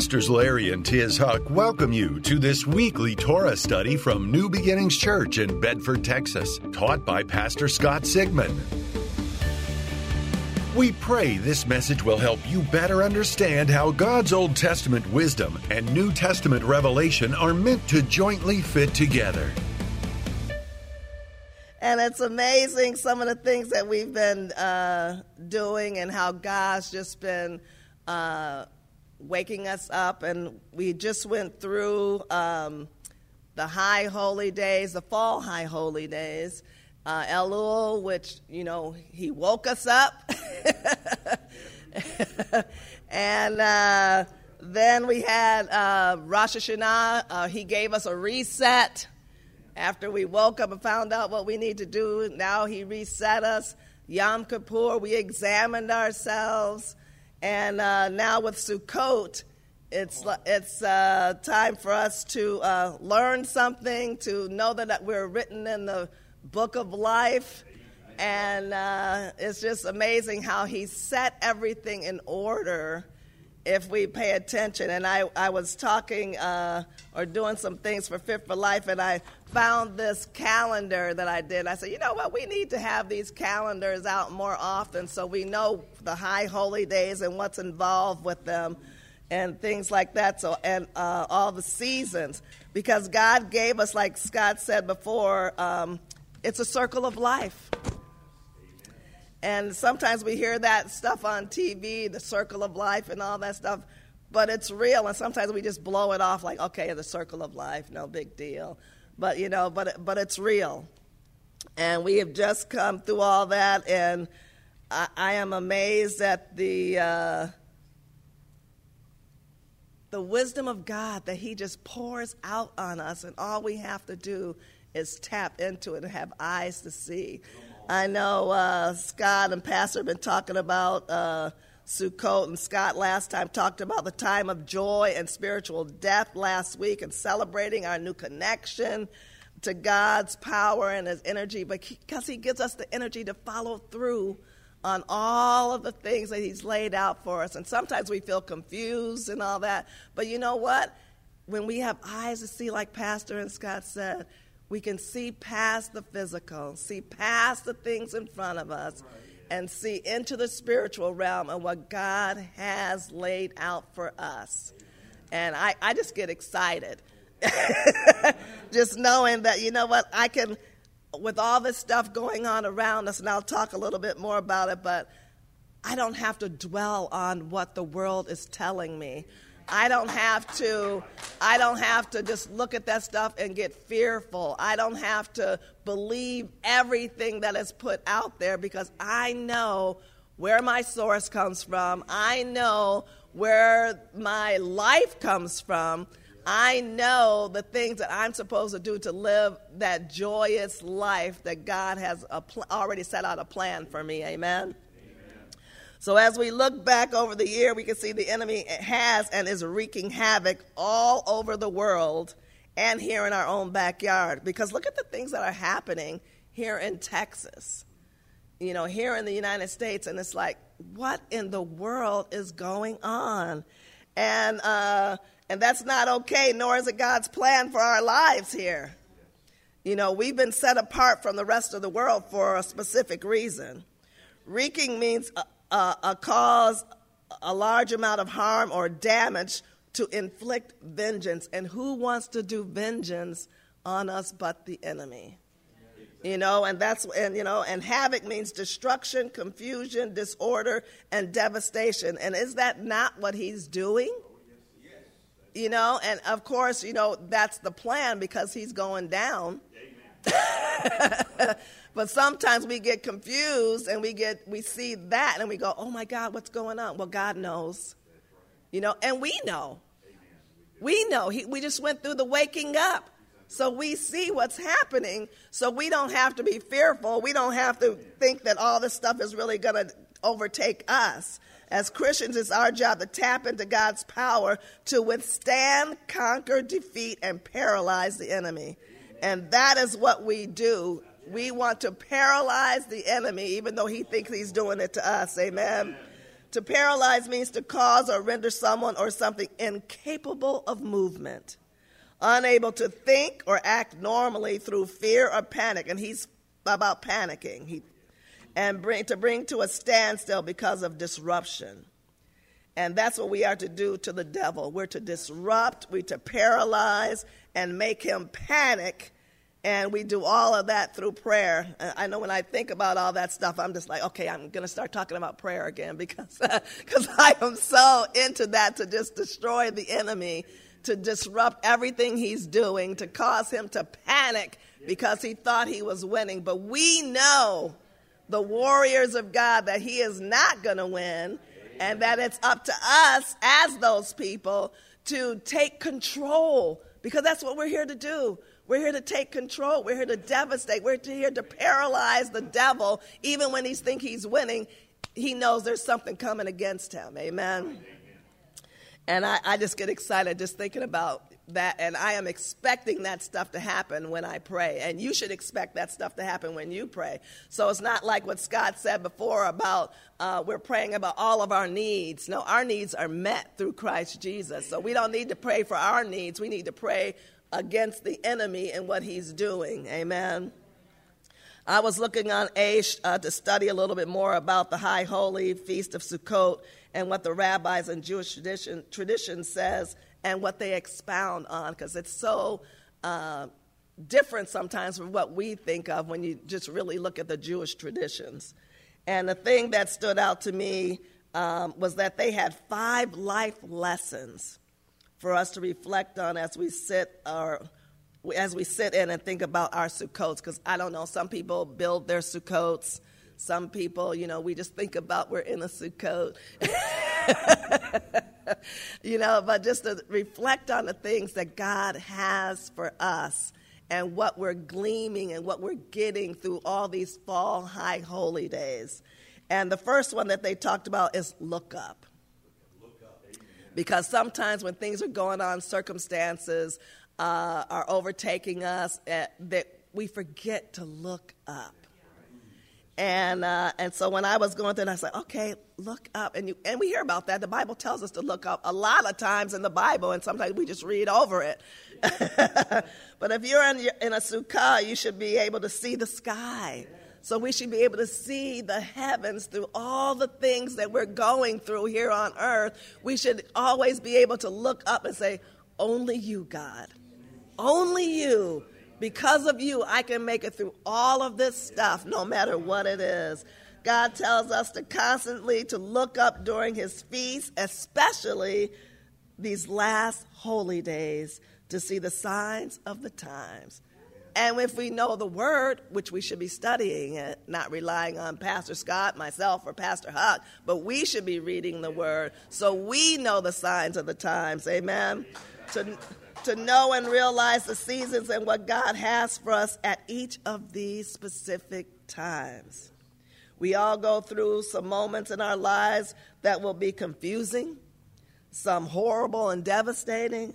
Pastors Larry and Tiz Huch welcome you to this weekly Torah study from New Beginnings Church in Bedford, Texas, taught by Pastor Scott Sigmund. We pray this message will help you better understand how God's Old Testament wisdom and New Testament revelation are meant to jointly fit together. And it's amazing some of the things that we've been uh, doing and how God's just been. Uh, waking us up. And we just went through um, the high holy days, the fall high holy days. Uh, Elul, which, you know, he woke us up. and uh, then we had uh, Rosh Hashanah. Uh, he gave us a reset after we woke up and found out what we need to do. Now he reset us. Yom Kippur, we examined ourselves. And uh, now with Sukkot, it's it's uh, time for us to uh, learn something, to know that we're written in the book of life, and uh, it's just amazing how He set everything in order if we pay attention. And I, I was talking uh, or doing some things for Fit for Life, and I found this calendar that I did. I said, you know what, we need to have these calendars out more often so we know the high holy days and what's involved with them and things like that. So, and uh, all the seasons, because God gave us, like Scott said before, um, it's a circle of life. And sometimes we hear that stuff on TV, the circle of life and all that stuff, but it's real. And sometimes we just blow it off like, okay, the circle of life, no big deal. But, you know, but, but it's real. And we have just come through all that, and I, I am amazed at the. Uh, the wisdom of God that He just pours out on us, and all we have to do is tap into it and have eyes to see. I know uh, Scott and Pastor have been talking about uh, Sukkot, and Scott last time talked about the time of joy and spiritual death last week and celebrating our new connection to God's power and His energy, because He gives us the energy to follow through on all of the things that He's laid out for us. And sometimes we feel confused and all that, but you know what? When we have eyes to see, like Pastor and Scott said, we can see past the physical, see past the things in front of us, and see into the spiritual realm and what God has laid out for us. And I, I just get excited. just knowing that, you know what, I can, with all this stuff going on around us, and I'll talk a little bit more about it, but I don't have to dwell on what the world is telling me. I don't have to I don't have to just look at that stuff and get fearful. I don't have to believe everything that is put out there because I know where my source comes from. I know where my life comes from. I know the things that I'm supposed to do to live that joyous life that God has pl- already set out a plan for me. Amen. So as we look back over the year, we can see the enemy has and is wreaking havoc all over the world and here in our own backyard. Because look at the things that are happening here in Texas, you know, here in the United States, and it's like, what in the world is going on? And uh, and that's not okay, nor is it God's plan for our lives here. You know, we've been set apart from the rest of the world for a specific reason. Wreaking means uh, uh, cause a large amount of harm or damage to inflict vengeance. And who wants to do vengeance on us but the enemy? You know, and that's, and you know, and havoc means destruction, confusion, disorder, and devastation. And is that not what he's doing? You know, and of course, you know, that's the plan because he's going down. But sometimes we get confused and we get we see that and we go, "Oh my God, what's going on?" Well, God knows. You know, and we know. We know. He, we just went through the waking up. So we see what's happening. So we don't have to be fearful. We don't have to think that all this stuff is really going to overtake us. As Christians, it's our job to tap into God's power to withstand, conquer, defeat, and paralyze the enemy. And that is what we do we want to paralyze the enemy, even though he thinks he's doing it to us. Amen. To paralyze means to cause or render someone or something incapable of movement, unable to think or act normally through fear or panic. And he's about panicking. He, and bring, to bring to a standstill because of disruption. And that's what we are to do to the devil. We're to disrupt, we're to paralyze, and make him panic. And we do all of that through prayer. I know when I think about all that stuff, I'm just like, okay, I'm going to start talking about prayer again because because I am so into that to just destroy the enemy, to disrupt everything he's doing, to cause him to panic because he thought he was winning. But we know, the warriors of God, that he is not going to win and that it's up to us as those people to take control because that's what we're here to do. We're here to take control. We're here to devastate. We're here to paralyze the devil. Even when he thinks he's winning, he knows there's something coming against him. Amen. And I, I just get excited just thinking about that and I am expecting that stuff to happen when I pray. And you should expect that stuff to happen when you pray. So it's not like what Scott said before about uh, we're praying about all of our needs. No, our needs are met through Christ Jesus. So we don't need to pray for our needs. We need to pray against the enemy and what he's doing. Amen. I was looking on Aish uh, to study a little bit more about the High Holy Feast of Sukkot and what the rabbis and Jewish tradition, tradition says and what they expound on because it's so uh, different sometimes from what we think of when you just really look at the Jewish traditions. And the thing that stood out to me um, was that they had five life lessons for us to reflect on as we sit or as we sit in and think about our Sukkots. Because I don't know, some people build their Sukkots. Some people, you know, we just think about we're in a Sukkot. you know, but just to reflect on the things that God has for us and what we're gleaming and what we're getting through all these fall high holy days. And the first one that they talked about is look up. Because sometimes when things are going on, circumstances uh, are overtaking us, uh, that we forget to look up. And uh, and so when I was going through, it, I said, okay, look up, and you and we hear about that. The Bible tells us to look up a lot of times in the Bible, and sometimes we just read over it. but if you're in, in a sukkah, you should be able to see the sky. So we should be able to see the heavens through all the things that we're going through here on earth. We should always be able to look up and say, "Only you, God, only you." Because of you, I can make it through all of this stuff, no matter what it is. God tells us to constantly to look up during his feast, especially these last holy days, to see the signs of the times. And if we know the word, which we should be studying it, not relying on Pastor Scott, myself, or Pastor Huch, but we should be reading the word so we know the signs of the times. Amen. To, to know and realize the seasons and what God has for us at each of these specific times. We all go through some moments in our lives that will be confusing, some horrible and devastating,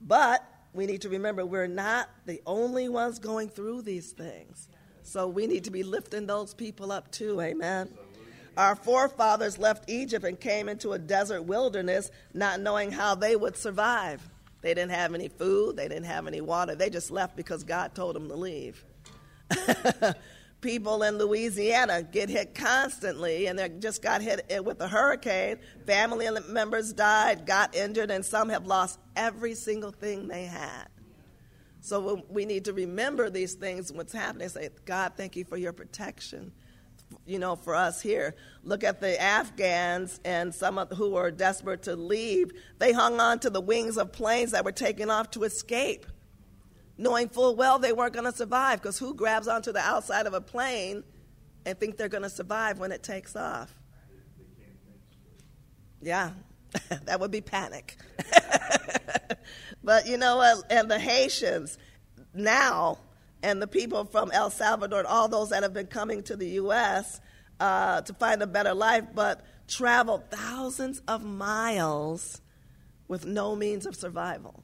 but we need to remember we're not the only ones going through these things. So we need to be lifting those people up too, amen. Our forefathers left Egypt and came into a desert wilderness not knowing how they would survive. They didn't have any food, they didn't have any water. They just left because God told them to leave. People in Louisiana get hit constantly, and they just got hit with a hurricane. Family members died, got injured, and some have lost every single thing they had. So we need to remember these things, what's happening, say, God, thank you for your protection you know, for us here. Look at the Afghans and some of who were desperate to leave. They hung on to the wings of planes that were taking off to escape, knowing full well they weren't going to survive. Because who grabs onto the outside of a plane and think they're going to survive when it takes off? Yeah, that would be panic. but you know what? And the Haitians now and the people from El Salvador and all those that have been coming to the U.S. Uh, to find a better life, but traveled thousands of miles with no means of survival.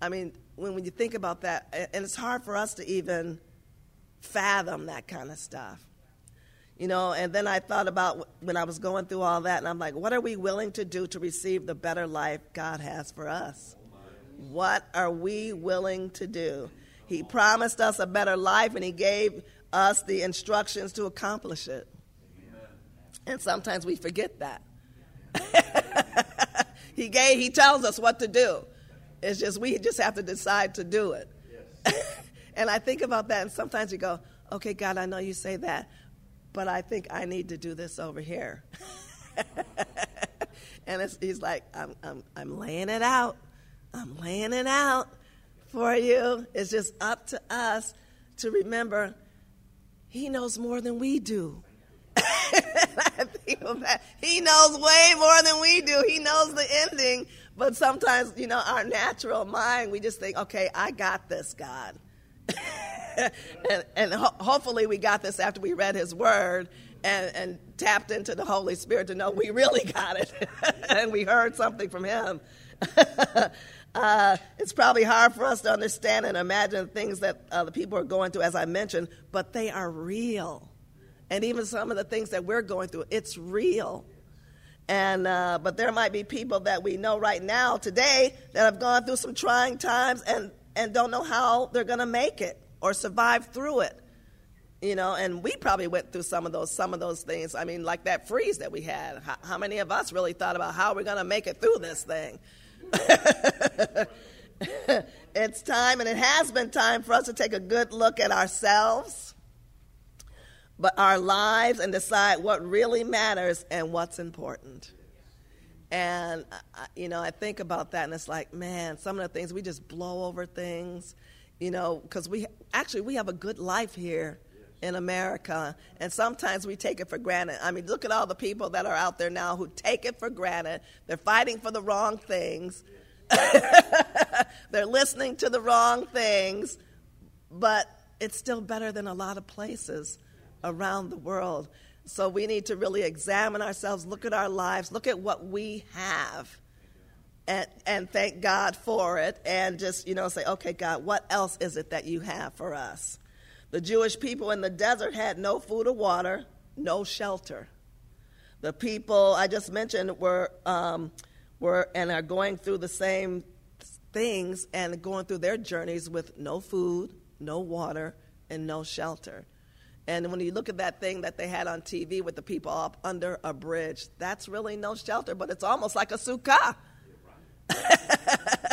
I mean, when, when you think about that, and it's hard for us to even fathom that kind of stuff. You know, and then I thought about when I was going through all that, and I'm like, what are we willing to do to receive the better life God has for us? What are we willing to do? He promised us a better life, and He gave us the instructions to accomplish it. And sometimes we forget that. he gave, he tells us what to do. It's just we just have to decide to do it. Yes. and I think about that, and sometimes you go, "Okay, God, I know you say that, but I think I need to do this over here." and he's like, I'm, I'm, "I'm laying it out. I'm laying it out for you." It's just up to us to remember He knows more than we do. He knows way more than we do. He knows the ending. But sometimes, you know, our natural mind, we just think, okay, I got this, God. and, and ho- hopefully we got this after we read his word and, and tapped into the Holy Spirit to know we really got it. and we heard something from him. Uh, it's probably hard for us to understand and imagine things that uh, the people are going through, as I mentioned, but they are real and even some of the things that we're going through, it's real. And uh, but there might be people that we know right now today that have gone through some trying times and and don't know how they're going to make it or survive through it. You know, and we probably went through some of those some of those things. I mean, like that freeze that we had. How, how many of us really thought about how we're going to make it through this thing? it's time, and it has been time for us to take a good look at ourselves but our lives and decide what really matters and what's important. And, uh, uh, you know, I think about that and it's like, man, some of the things we just blow over things, you know, because we actually we have a good life here in America, and sometimes we take it for granted. I mean, look at all the people that are out there now who take it for granted. They're fighting for the wrong things, they're listening to the wrong things, but it's still better than a lot of places around the world. So we need to really examine ourselves, look at our lives, look at what we have, and, and thank God for it, and just, you know, say, okay, God, what else is it that you have for us? The Jewish people in the desert had no food or water, no shelter. The people I just mentioned were, um, were and are going through the same things and going through their journeys with no food, no water, and no shelter. And when you look at that thing that they had on TV with the people up under a bridge, that's really no shelter, but it's almost like a sukkah.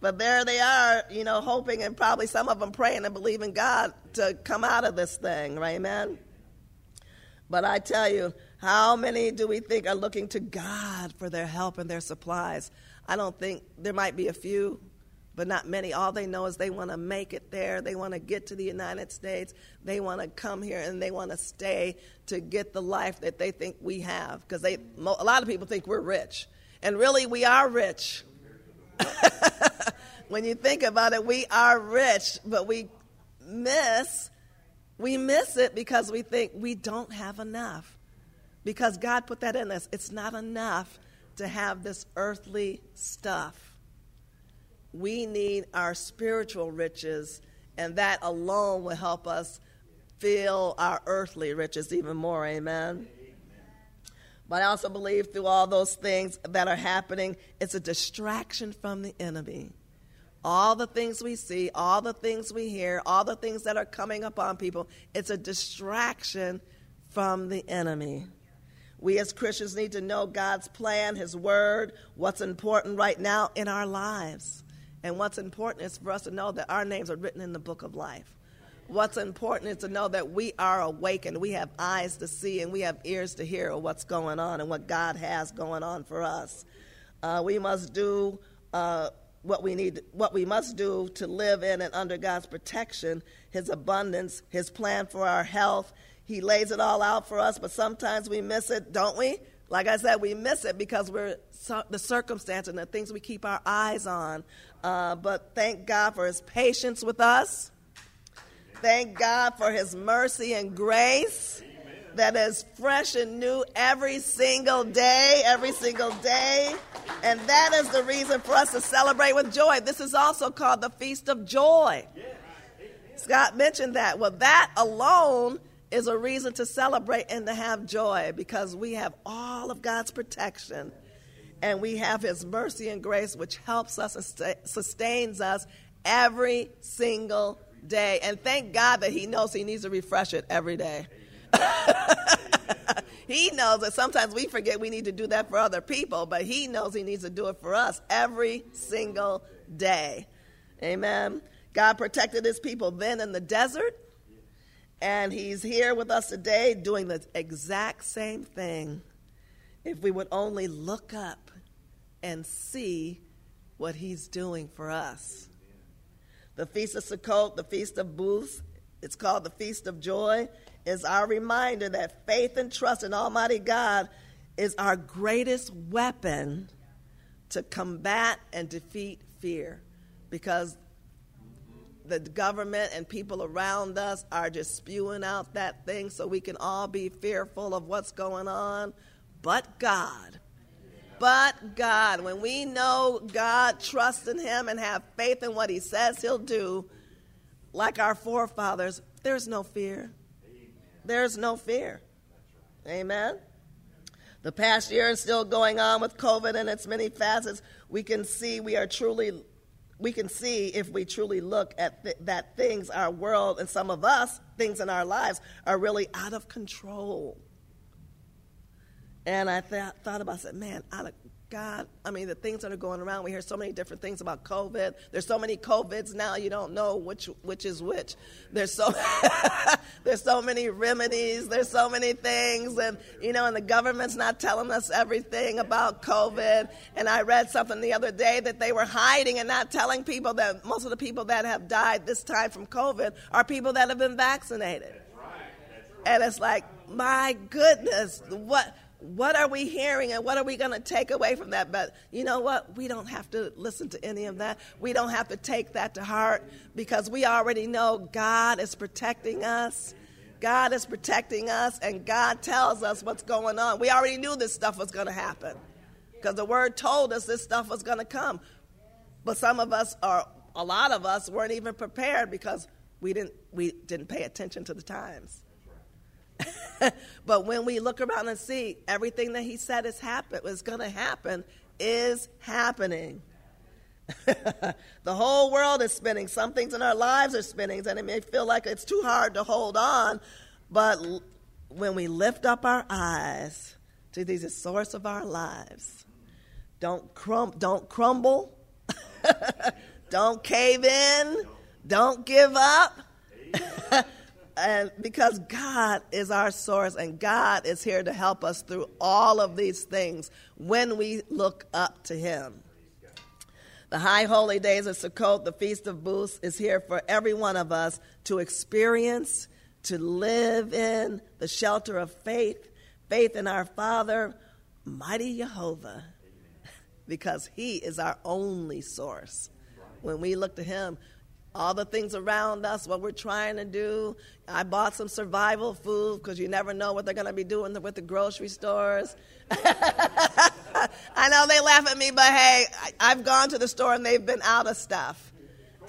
but there they are, you know, hoping and probably some of them praying and believing God to come out of this thing, right, amen? But I tell you, how many do we think are looking to God for their help and their supplies? I don't think there might be a few, but not many. All they know is they want to make it there. They want to get to the United States. They want to come here and they want to stay to get the life that they think we have. Because a lot of people think we're rich, and really we are rich. when you think about it, we are rich, but we miss we miss it because we think we don't have enough. Because God put that in us. It's not enough to have this earthly stuff we need our spiritual riches, and that alone will help us feel our earthly riches even more. Amen. But I also believe through all those things that are happening, it's a distraction from the enemy. All the things we see, all the things we hear, all the things that are coming upon people, it's a distraction from the enemy. We as Christians need to know God's plan, His word, what's important right now in our lives. And what's important is for us to know that our names are written in the book of life. What's important is to know that we are awakened. We have eyes to see and we have ears to hear what's going on and what God has going on for us. Uh, we must do uh, what we need, what we must do to live in and under God's protection, His abundance, His plan for our health. He lays it all out for us, but sometimes we miss it, don't we? Like I said, we miss it because we're the circumstance and the things we keep our eyes on. Uh, but thank God for his patience with us. Thank God for his mercy and grace that is fresh and new every single day, every single day. And that is the reason for us to celebrate with joy. This is also called the Feast of Joy. Scott mentioned that. Well, that alone is a reason to celebrate and to have joy because we have all of God's protection and we have His mercy and grace, which helps us and sustains us every single day. And thank God that He knows He needs to refresh it every day. he knows that sometimes we forget we need to do that for other people, but He knows He needs to do it for us every single day. Amen. God protected His people then in the desert and he's here with us today doing the exact same thing. If we would only look up and see what he's doing for us. The Feast of Sukkot, the Feast of Booths, it's called the Feast of Joy, is our reminder that faith and trust in Almighty God is our greatest weapon to combat and defeat fear. Because the government and people around us are just spewing out that thing so we can all be fearful of what's going on. But God, but God, when we know God, trust in Him, and have faith in what He says He'll do, like our forefathers, there's no fear. There's no fear. Amen. The past year is still going on with COVID and its many facets. We can see we are truly we can see if we truly look at th- that things, our world, and some of us, things in our lives, are really out of control. And I th- thought about, I said, man, out of God, I mean, the things that are going around, we hear so many different things about COVID. There's so many COVIDs now, you don't know which which is which. There's so there's so many remedies. There's so many things, and you know, and the government's not telling us everything about COVID. And I read something the other day that they were hiding and not telling people that most of the people that have died this time from COVID are people that have been vaccinated. Right. And it's like, my goodness, what what are we hearing and what are we going to take away from that? But you know what? We don't have to listen to any of that. We don't have to take that to heart because we already know God is protecting us. God is protecting us, and God tells us what's going on. We already knew this stuff was going to happen because the word told us this stuff was going to come. But some of us, or a lot of us, weren't even prepared because we didn't, we didn't pay attention to the times. but when we look around and see everything that he said is happen was going to happen is happening. the whole world is spinning. Some things in our lives are spinning, and it may feel like it's too hard to hold on. But when we lift up our eyes to the source of our lives, don't crum- don't crumble, don't cave in, don't give up and because God is our source and God is here to help us through all of these things when we look up to Him. The high holy days of Sukkot, the Feast of Booths, is here for every one of us to experience, to live in the shelter of faith, faith in our Father, mighty Jehovah, because He is our only source. When we look to Him, all the things around us, what we're trying to do. I bought some survival food because you never know what they're going to be doing with the grocery stores. I know they laugh at me, but hey, I've gone to the store and they've been out of stuff.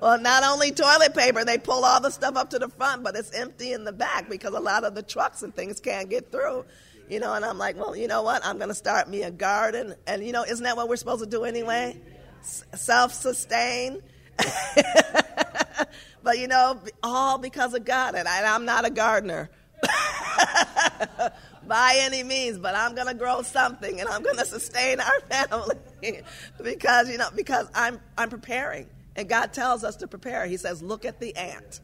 well, not only toilet paper, they pull all the stuff up to the front, but it's empty in the back because a lot of the trucks and things can't get through. You know, and I'm like, well, you know what? I'm going to start me a garden. And, you know, isn't that what we're supposed to do anyway? Self sustain. but you know, all because of God. And I, am not a gardener by any means, but I'm going to grow something and I'm going to sustain our family because, you know, because I'm, I'm preparing. And God tells us to prepare. He says, look at the ant.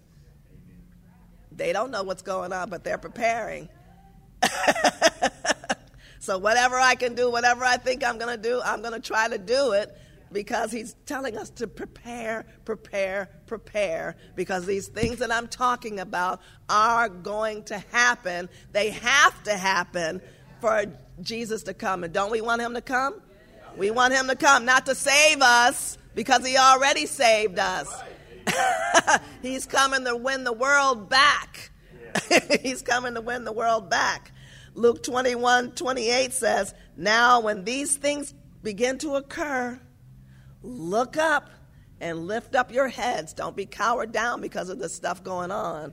They don't know what's going on, but they're preparing. so, whatever I can do, whatever I think I'm going to do, I'm going to try to do it because he's telling us to prepare, prepare, prepare, because these things that I'm talking about are going to happen. They have to happen for Jesus to come. And don't we want him to come? We want him to come, not to save us, because he already saved us. he's coming to win the world back. he's coming to win the world back. Luke 21 28 says, Now when these things begin to occur, Look up and lift up your heads. Don't be cowered down because of the stuff going on.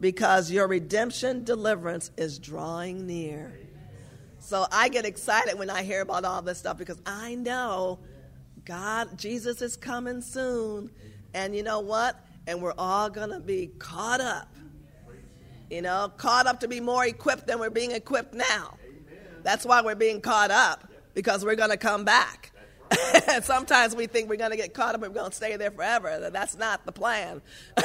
because your redemption deliverance is drawing near. So I get excited when I hear about all this stuff because I know God, Jesus is coming soon. And you know what? And we're all going to be caught up. You know, caught up to be more equipped than we're being equipped now. That's why we're being caught up because we're going to come back. Sometimes we think we're going to get caught up and we're going to stay there forever. That's not the plan.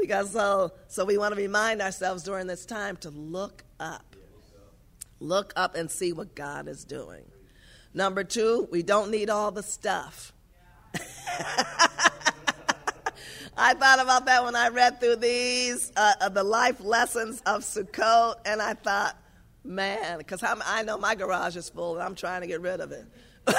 because so so we want to remind ourselves during this time to look up. Look up and see what God is doing. Number 2, we don't need all the stuff. I thought about that when I read through these, uh, the life lessons of Sukkot, and I thought, man, because I know my garage is full and I'm trying to get rid of it. but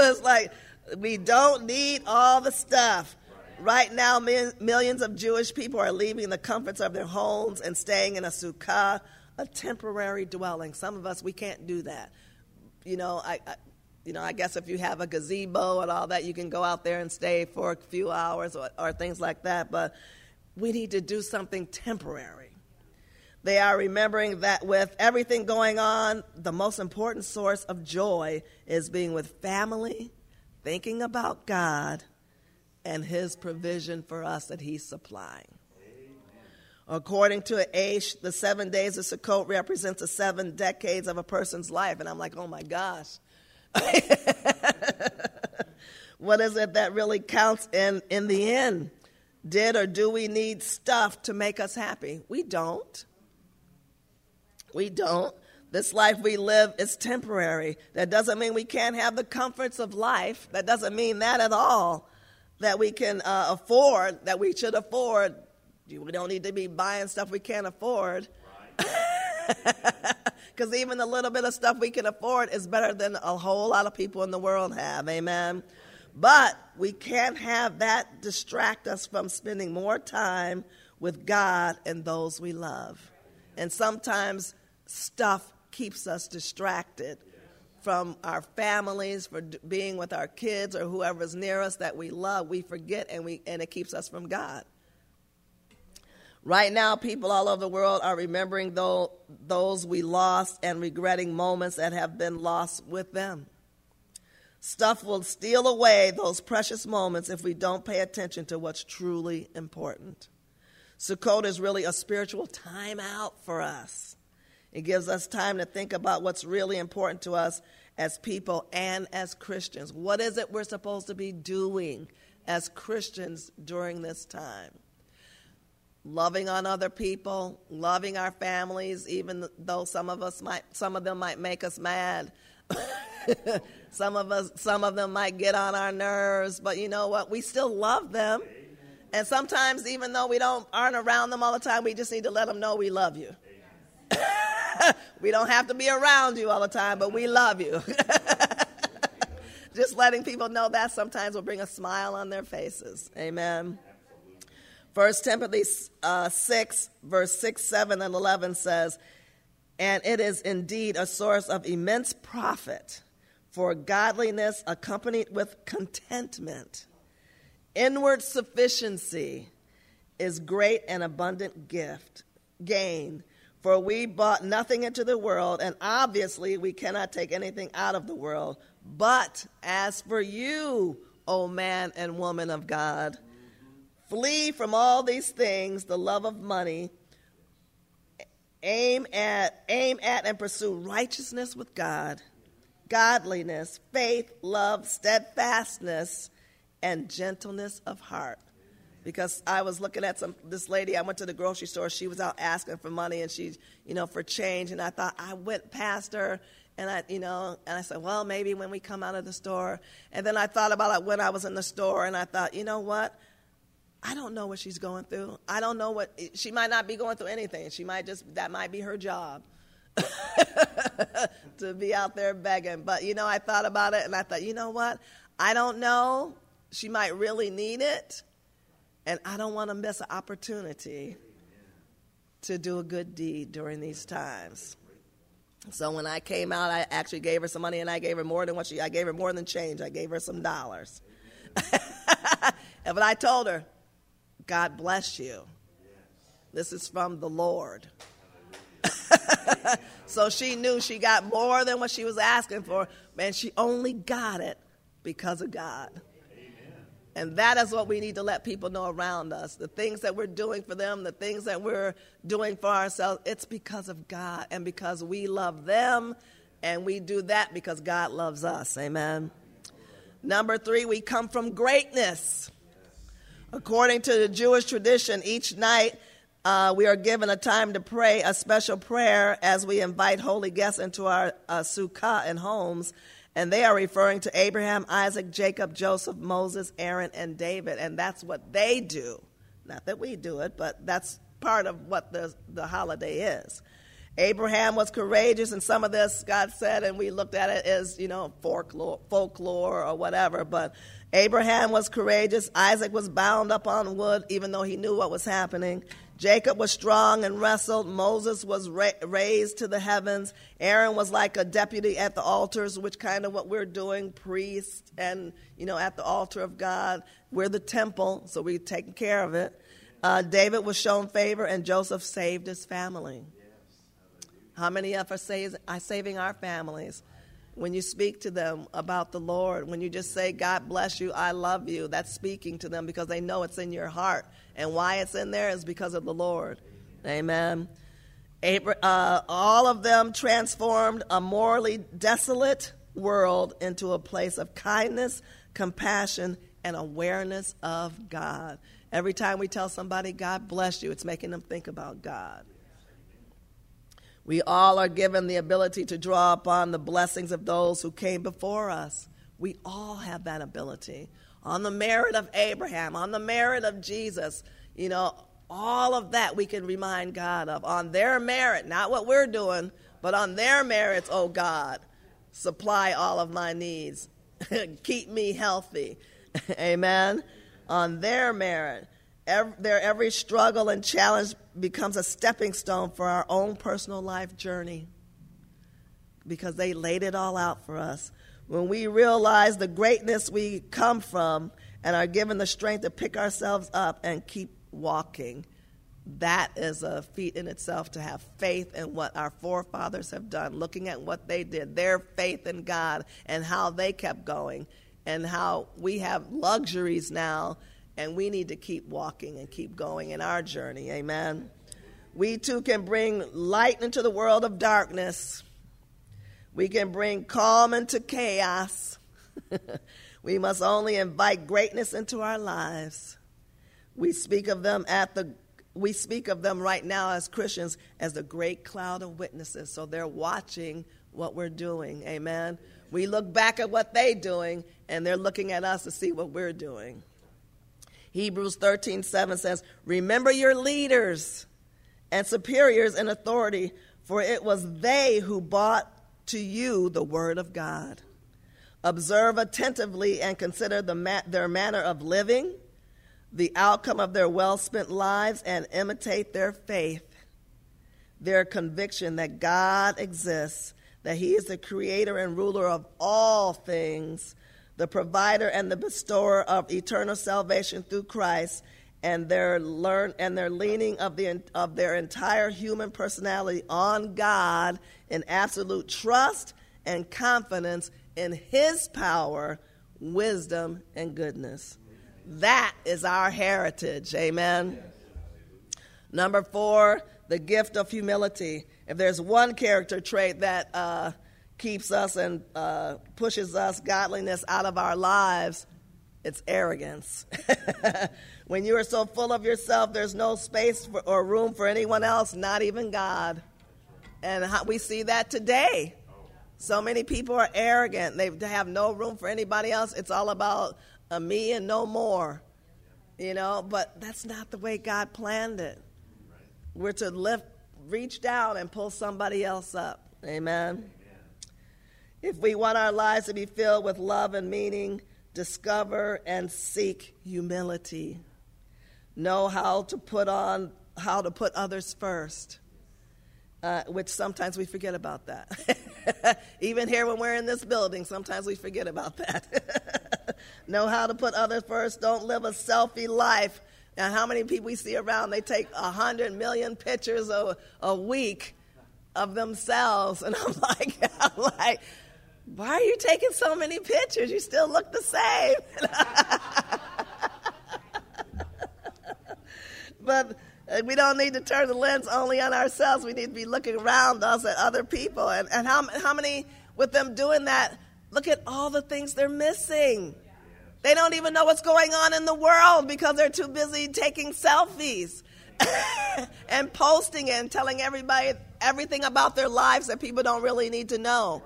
it's like, we don't need all the stuff. Right now, millions of Jewish people are leaving the comforts of their homes and staying in a sukkah, a temporary dwelling. Some of us, we can't do that. You know, I, I you know, I guess if you have a gazebo and all that, you can go out there and stay for a few hours or, or things like that. But we need to do something temporary. They are remembering that with everything going on, the most important source of joy is being with family, thinking about God, and His provision for us that He's supplying. According to Aish, the seven days of Sukkot represents the seven decades of a person's life. And I'm like, oh my gosh. what is it that really counts in, in the end? Did or do we need stuff to make us happy? We don't. We don't. This life we live is temporary. That doesn't mean we can't have the comforts of life. That doesn't mean that at all. That we can uh, afford, that we should afford. We don't need to be buying stuff we can't afford. Because even the little bit of stuff we can afford is better than a whole lot of people in the world have. Amen. But we can't have that distract us from spending more time with God and those we love. And sometimes stuff keeps us distracted from our families, for being with our kids or whoever's near us that we love. We forget and, we, and it keeps us from God. Right now, people all over the world are remembering those we lost and regretting moments that have been lost with them. Stuff will steal away those precious moments if we don't pay attention to what's truly important. Sukkot is really a spiritual time out for us. It gives us time to think about what's really important to us as people and as Christians. What is it we're supposed to be doing as Christians during this time? Loving on other people, loving our families, even though some of us might, some of them might make us mad. some of us, some of them might get on our nerves, but you know what? We still love them. And sometimes, even though we don't aren't around them all the time, we just need to let them know we love you. we don't have to be around you all the time, but we love you. Just letting people know that sometimes will bring a smile on their faces. Amen. First Timothy uh, 6, verse 6, 7, and 11 says, And it is indeed a source of immense profit for godliness accompanied with contentment. Inward sufficiency is great and abundant gift, gain for we brought nothing into the world, and obviously we cannot take anything out of the world. But as for you, O man and woman of God, flee from all these things, the love of money. Aim at, aim at and pursue righteousness with God, godliness, faith, love, steadfastness, and gentleness of heart because I was looking at some this lady. I went to the grocery store. She was out asking for money and she, you know, for change. And I thought I went past her and I, you know, and I said, well, maybe when we come out of the store. And then I thought about it when I was in the store, and I thought, you know what? I don't know what she's going through. I don't know what she might not be going through anything. She might just that might be her job. to be out there begging. But you know, I thought about it and I thought, you know what? I don't know. She might really need it. And I don't want to miss an opportunity to do a good deed during these times. So when I came out, I actually gave her some money, and I gave her more than what she. I gave her more than change. I gave her some dollars, if I told her, God bless you, this is from the Lord. so she knew she got more than what she was asking for, and she only got it because of God. And that is what we need to let people know around us. The things that we're doing for them, the things that we're doing for ourselves, it's because of God and because we love them, and we do that because God loves us. Amen. Number three, we come from greatness. According to the Jewish tradition, each night uh, we are given a time to pray a special prayer as we invite holy guests into our uh, sukkah and homes. And they are referring to Abraham, Isaac, Jacob, Joseph, Moses, Aaron, and David. And that's what they do. Not that we do it, but that's part of what the, the holiday is. Abraham was courageous, and some of this, God said, and we looked at it as, you know, folklore, folklore or whatever. But Abraham was courageous. Isaac was bound up on wood, even though he knew what was happening. Jacob was strong and wrestled. Moses was ra- raised to the heavens. Aaron was like a deputy at the altars, which kind of what we're doing, priest and, you know, at the altar of God. We're the temple, so we're taking care of it. Uh, David was shown favor, and Joseph saved his family. How many of us are saving our families? When you speak to them about the Lord, when you just say, God bless you, I love you, that's speaking to them because they know it's in your heart. And why it's in there is because of the Lord. Amen. Uh, all of them transformed a morally desolate world into a place of kindness, compassion, and awareness of God. Every time we tell somebody, God bless you, it's making them think about God. We all are given the ability to draw upon the blessings of those who came before us. We all have that ability on the merit of Abraham, on the merit of Jesus. You know, all of that we can remind God of. On their merit, not what we're doing, but on their merits, oh God, supply all of my needs. Keep me healthy. Amen. On their merit. Every, their every struggle and challenge becomes a stepping stone for our own personal life journey because they laid it all out for us. When we realize the greatness we come from and are given the strength to pick ourselves up and keep walking, that is a feat in itself to have faith in what our forefathers have done, looking at what they did, their faith in God, and how they kept going, and how we have luxuries now, and we need to keep walking and keep going in our journey. Amen. We too can bring light into the world of darkness we can bring calm into chaos. we must only invite greatness into our lives. We speak of them at the we speak of them right now as Christians as the great cloud of witnesses. So they're watching what we're doing. Amen. We look back at what they're doing and they're looking at us to see what we're doing. Hebrews 13, 7 says, Remember your leaders and superiors in authority, for it was they who bought to you the word of God. Observe attentively and consider the ma- their manner of living, the outcome of their well spent lives, and imitate their faith, their conviction that God exists, that He is the creator and ruler of all things, the provider and the bestower of eternal salvation through Christ, and their learn and their leaning of the of their entire human personality on God in absolute trust and confidence in his power, wisdom and goodness. That is our heritage. Amen. Number 4, the gift of humility. If there's one character trait that uh, keeps us and uh, pushes us godliness out of our lives, it's arrogance. when you are so full of yourself, there's no space for, or room for anyone else, not even God. And how, we see that today. So many people are arrogant. They have no room for anybody else. It's all about a me and no more. You know, but that's not the way God planned it. We're to lift, reach down and pull somebody else up. Amen. If we want our lives to be filled with love and meaning, discover and seek humility. Know how to put on how to put others first. Uh, which sometimes we forget about that. Even here when we're in this building, sometimes we forget about that. Know how to put others first. Don't live a selfie life. Now, how many people we see around? They take a hundred million pictures a, a week of themselves, and I'm like, I'm like, why are you taking so many pictures? You still look the same. but uh, we don't need to turn the lens only on ourselves. We need to be looking around us at other people. And, and how, how many, with them doing that, look at all the things they're missing. They don't even know what's going on in the world because they're too busy taking selfies and posting and telling everybody everything about their lives that people don't really need to know.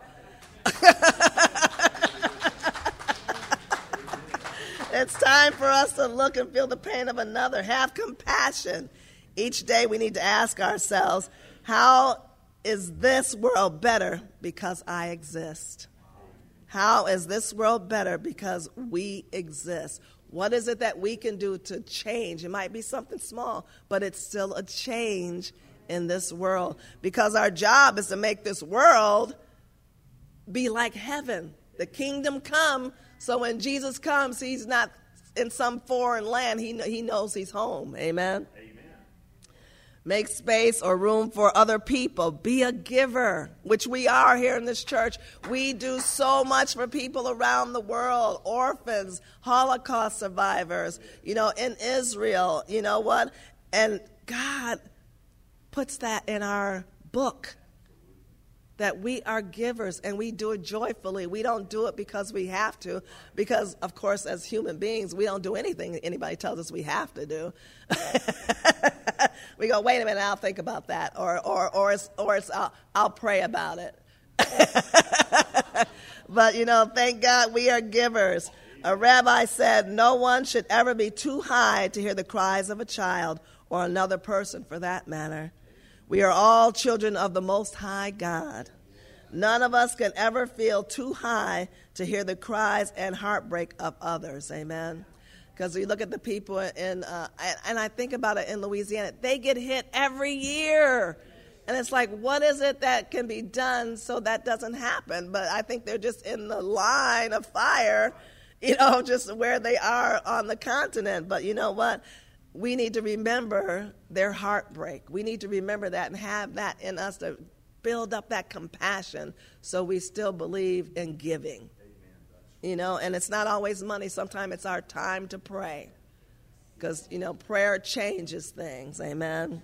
It's time for us to look and feel the pain of another. Have compassion. Each day we need to ask ourselves, how is this world better because I exist? How is this world better because we exist? What is it that we can do to change? It might be something small, but it's still a change in this world because our job is to make this world be like heaven. The kingdom come, so when Jesus comes, he's not in some foreign land. He, he knows he's home. Amen. Amen. Make space or room for other people. Be a giver, which we are here in this church. We do so much for people around the world orphans, Holocaust survivors, you know, in Israel, you know what? And God puts that in our book that we are givers and we do it joyfully. We don't do it because we have to, because, of course, as human beings, we don't do anything anybody tells us we have to do. we go, wait a minute, I'll think about that, or, or, or it's, or it's I'll, I'll pray about it. but, you know, thank God we are givers. A rabbi said, No one should ever be too high to hear the cries of a child or another person for that matter. We are all children of the Most High God. None of us can ever feel too high to hear the cries and heartbreak of others. Amen. Because we look at the people in, uh, and I think about it in Louisiana, they get hit every year. And it's like, what is it that can be done so that doesn't happen? But I think they're just in the line of fire, you know, just where they are on the continent. But you know what? We need to remember their heartbreak. We need to remember that and have that in us to build up that compassion so we still believe in giving. You know, and it's not always money, sometimes it's our time to pray. Because, you know, prayer changes things. Amen.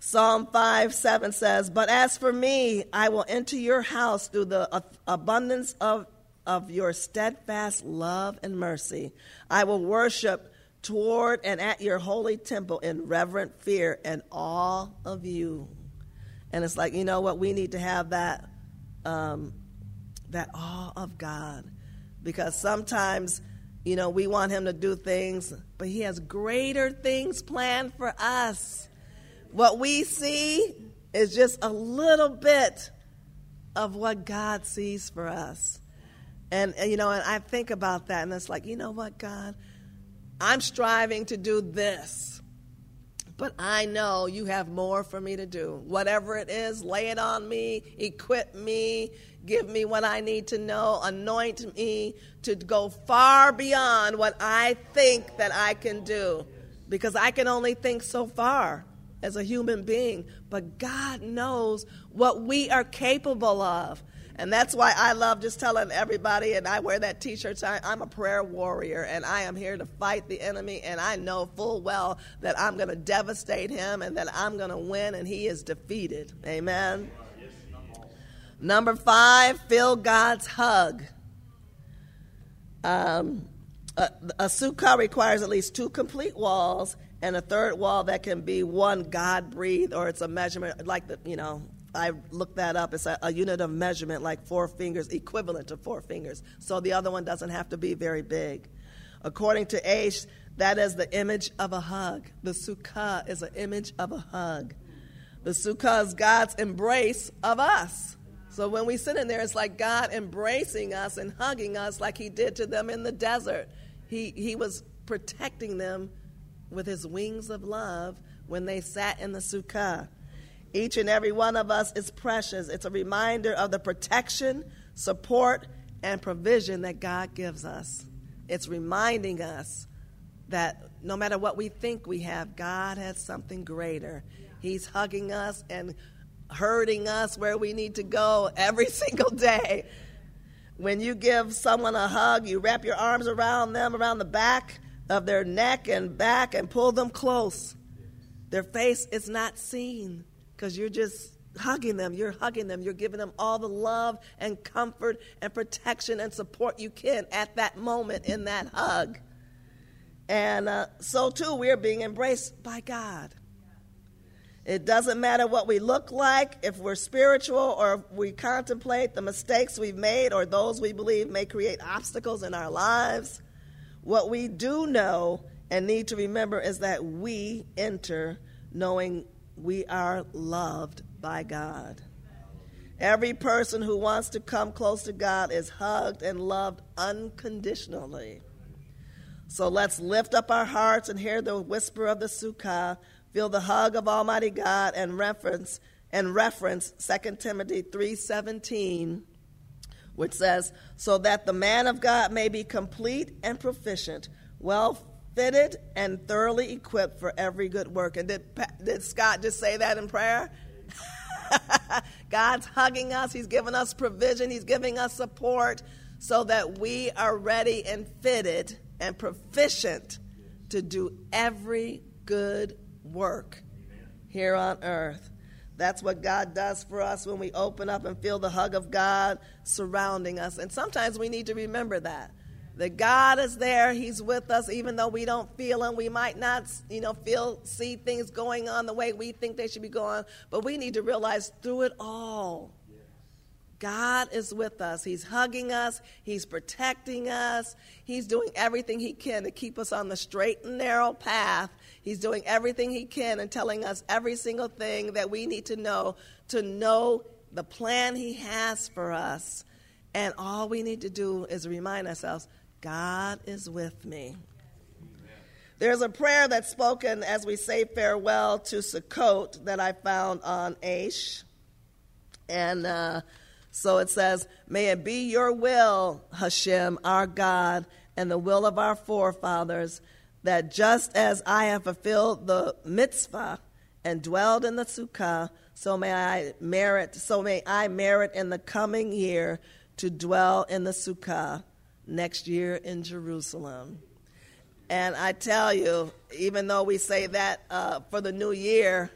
Psalm 5 7 says, But as for me, I will enter your house through the abundance of, of your steadfast love and mercy. I will worship toward and at your holy temple in reverent fear and awe of you. And it's like, you know what? We need to have that, um, that awe of God. Because sometimes, you know, we want Him to do things, but He has greater things planned for us. What we see is just a little bit of what God sees for us. And, and you know, and I think about that, and it's like, you know what, God? I'm striving to do this, but I know you have more for me to do. Whatever it is, lay it on me, equip me, give me what I need to know, anoint me to go far beyond what I think that I can do. Because I can only think so far as a human being, but God knows what we are capable of. And that's why I love just telling everybody, and I wear that t shirt. I'm a prayer warrior, and I am here to fight the enemy, and I know full well that I'm going to devastate him and that I'm going to win, and he is defeated. Amen. Number five, feel God's hug. Um, a, a sukkah requires at least two complete walls and a third wall that can be one God breathed, or it's a measurement like the, you know, I looked that up. It's a, a, unit of measurement, like four fingers, equivalent to four fingers. So the other one doesn't have to be very big. According to Aish, that is the image of a hug. The sukkah is an image of a hug. The sukkah is God's embrace of us. So when we sit in there, it's like God embracing us and hugging us like He did to them in the desert. He, he was protecting them with His wings of love when they sat in the sukkah. Each and every one of us is precious. It's a reminder of the protection, support, and provision that God gives us. it's reminding us that no matter what we think we have, God has something greater. He's hugging us and hurting us where we need to go every single day. When you give someone a hug, you wrap your arms around them, around the back of their neck and back, and pull them close. Their face is not seen because you're just hugging them. You're hugging them. You're giving them all the love and comfort and protection and support you can at that moment in that hug. And uh, so, too, we are being embraced by God. It doesn't matter what we look like, if we're spiritual or if we contemplate the mistakes we've made or those we believe may create obstacles in our lives. What we do know and need to remember is that we enter knowing we are loved by God. Every person who wants to come close to God is hugged and loved unconditionally. So let's lift up our hearts and hear the whisper of the Sukkah, feel the hug of Almighty God, and reference and reference 2 Timothy 3:17, which says, "So that the man of God may be complete and proficient, well fitted and thoroughly equipped for every good work." And did, did Scott just say that in prayer? God's hugging us. He's giving us provision. He's giving us support so that we are ready and fitted and proficient to do every good work here on earth. That's what God does for us when we open up and feel the hug of God surrounding us. And sometimes we need to remember that that God is there. He's with us, even though we don't feel Him. We might not, you know, feel, see things going on the way we think they should be going. But we need to realize through it all, God is with us. He's hugging us. He's protecting us. He's doing everything He can to keep us on the straight and narrow path. He's doing everything He can and telling us every single thing that we need to know to know the plan He has for us. And all we need to do is remind ourselves God is with me. There's a prayer that's spoken as we say farewell to Sukkot that I found on Aish. And uh, so it says, May it be your will, Hashem, our God, and the will of our forefathers, that just as I have fulfilled the mitzvah and dwelled in the sukkah, so may I merit, so may I merit in the coming year to dwell in the sukkah next year in Jerusalem. And I tell you, even though we say that uh, for the new year,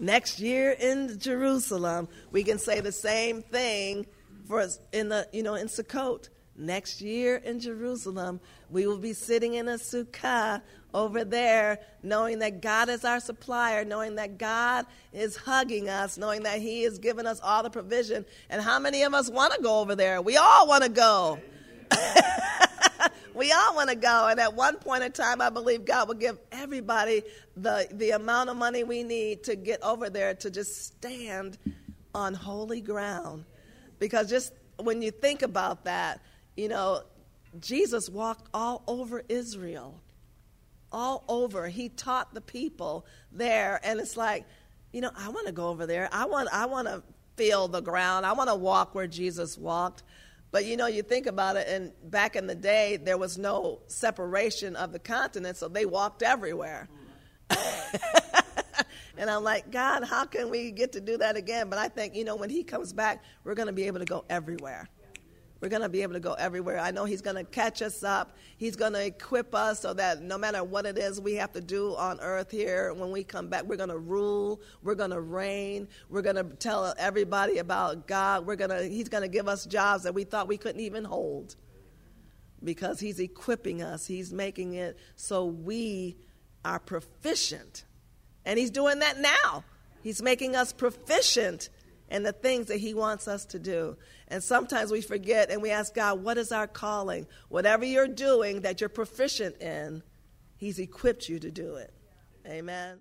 next year in Jerusalem, we can say the same thing for us in the you know in Sukkot. Next year in Jerusalem, we will be sitting in a sukkah over there, knowing that God is our supplier, knowing that God is hugging us, knowing that He is giving us all the provision. And how many of us want to go over there? We all want to go. we all want to go. And at one point in time, I believe God will give everybody the, the amount of money we need to get over there to just stand on holy ground. Because just when you think about that, you know, Jesus walked all over Israel. All over. He taught the people there. And it's like, you know, I want to go over there. I want, I want to feel the ground. I want to walk where Jesus walked. But you know, you think about it, and back in the day, there was no separation of the continents, so they walked everywhere. and I'm like, God, how can we get to do that again? But I think, you know, when He comes back, we're going to be able to go everywhere. We're going to be able to go everywhere. I know He's going to catch us up. He's going to equip us so that no matter what it is we have to do on earth here, when we come back, we're going to rule. We're going to reign. We're going to tell everybody about God. We're going to, He's going to give us jobs that we thought we couldn't even hold because He's equipping us. He's making it so we are proficient. And He's doing that now. He's making us proficient in the things that He wants us to do. And sometimes we forget and we ask God, what is our calling? Whatever you're doing that you're proficient in, He's equipped you to do it. Amen.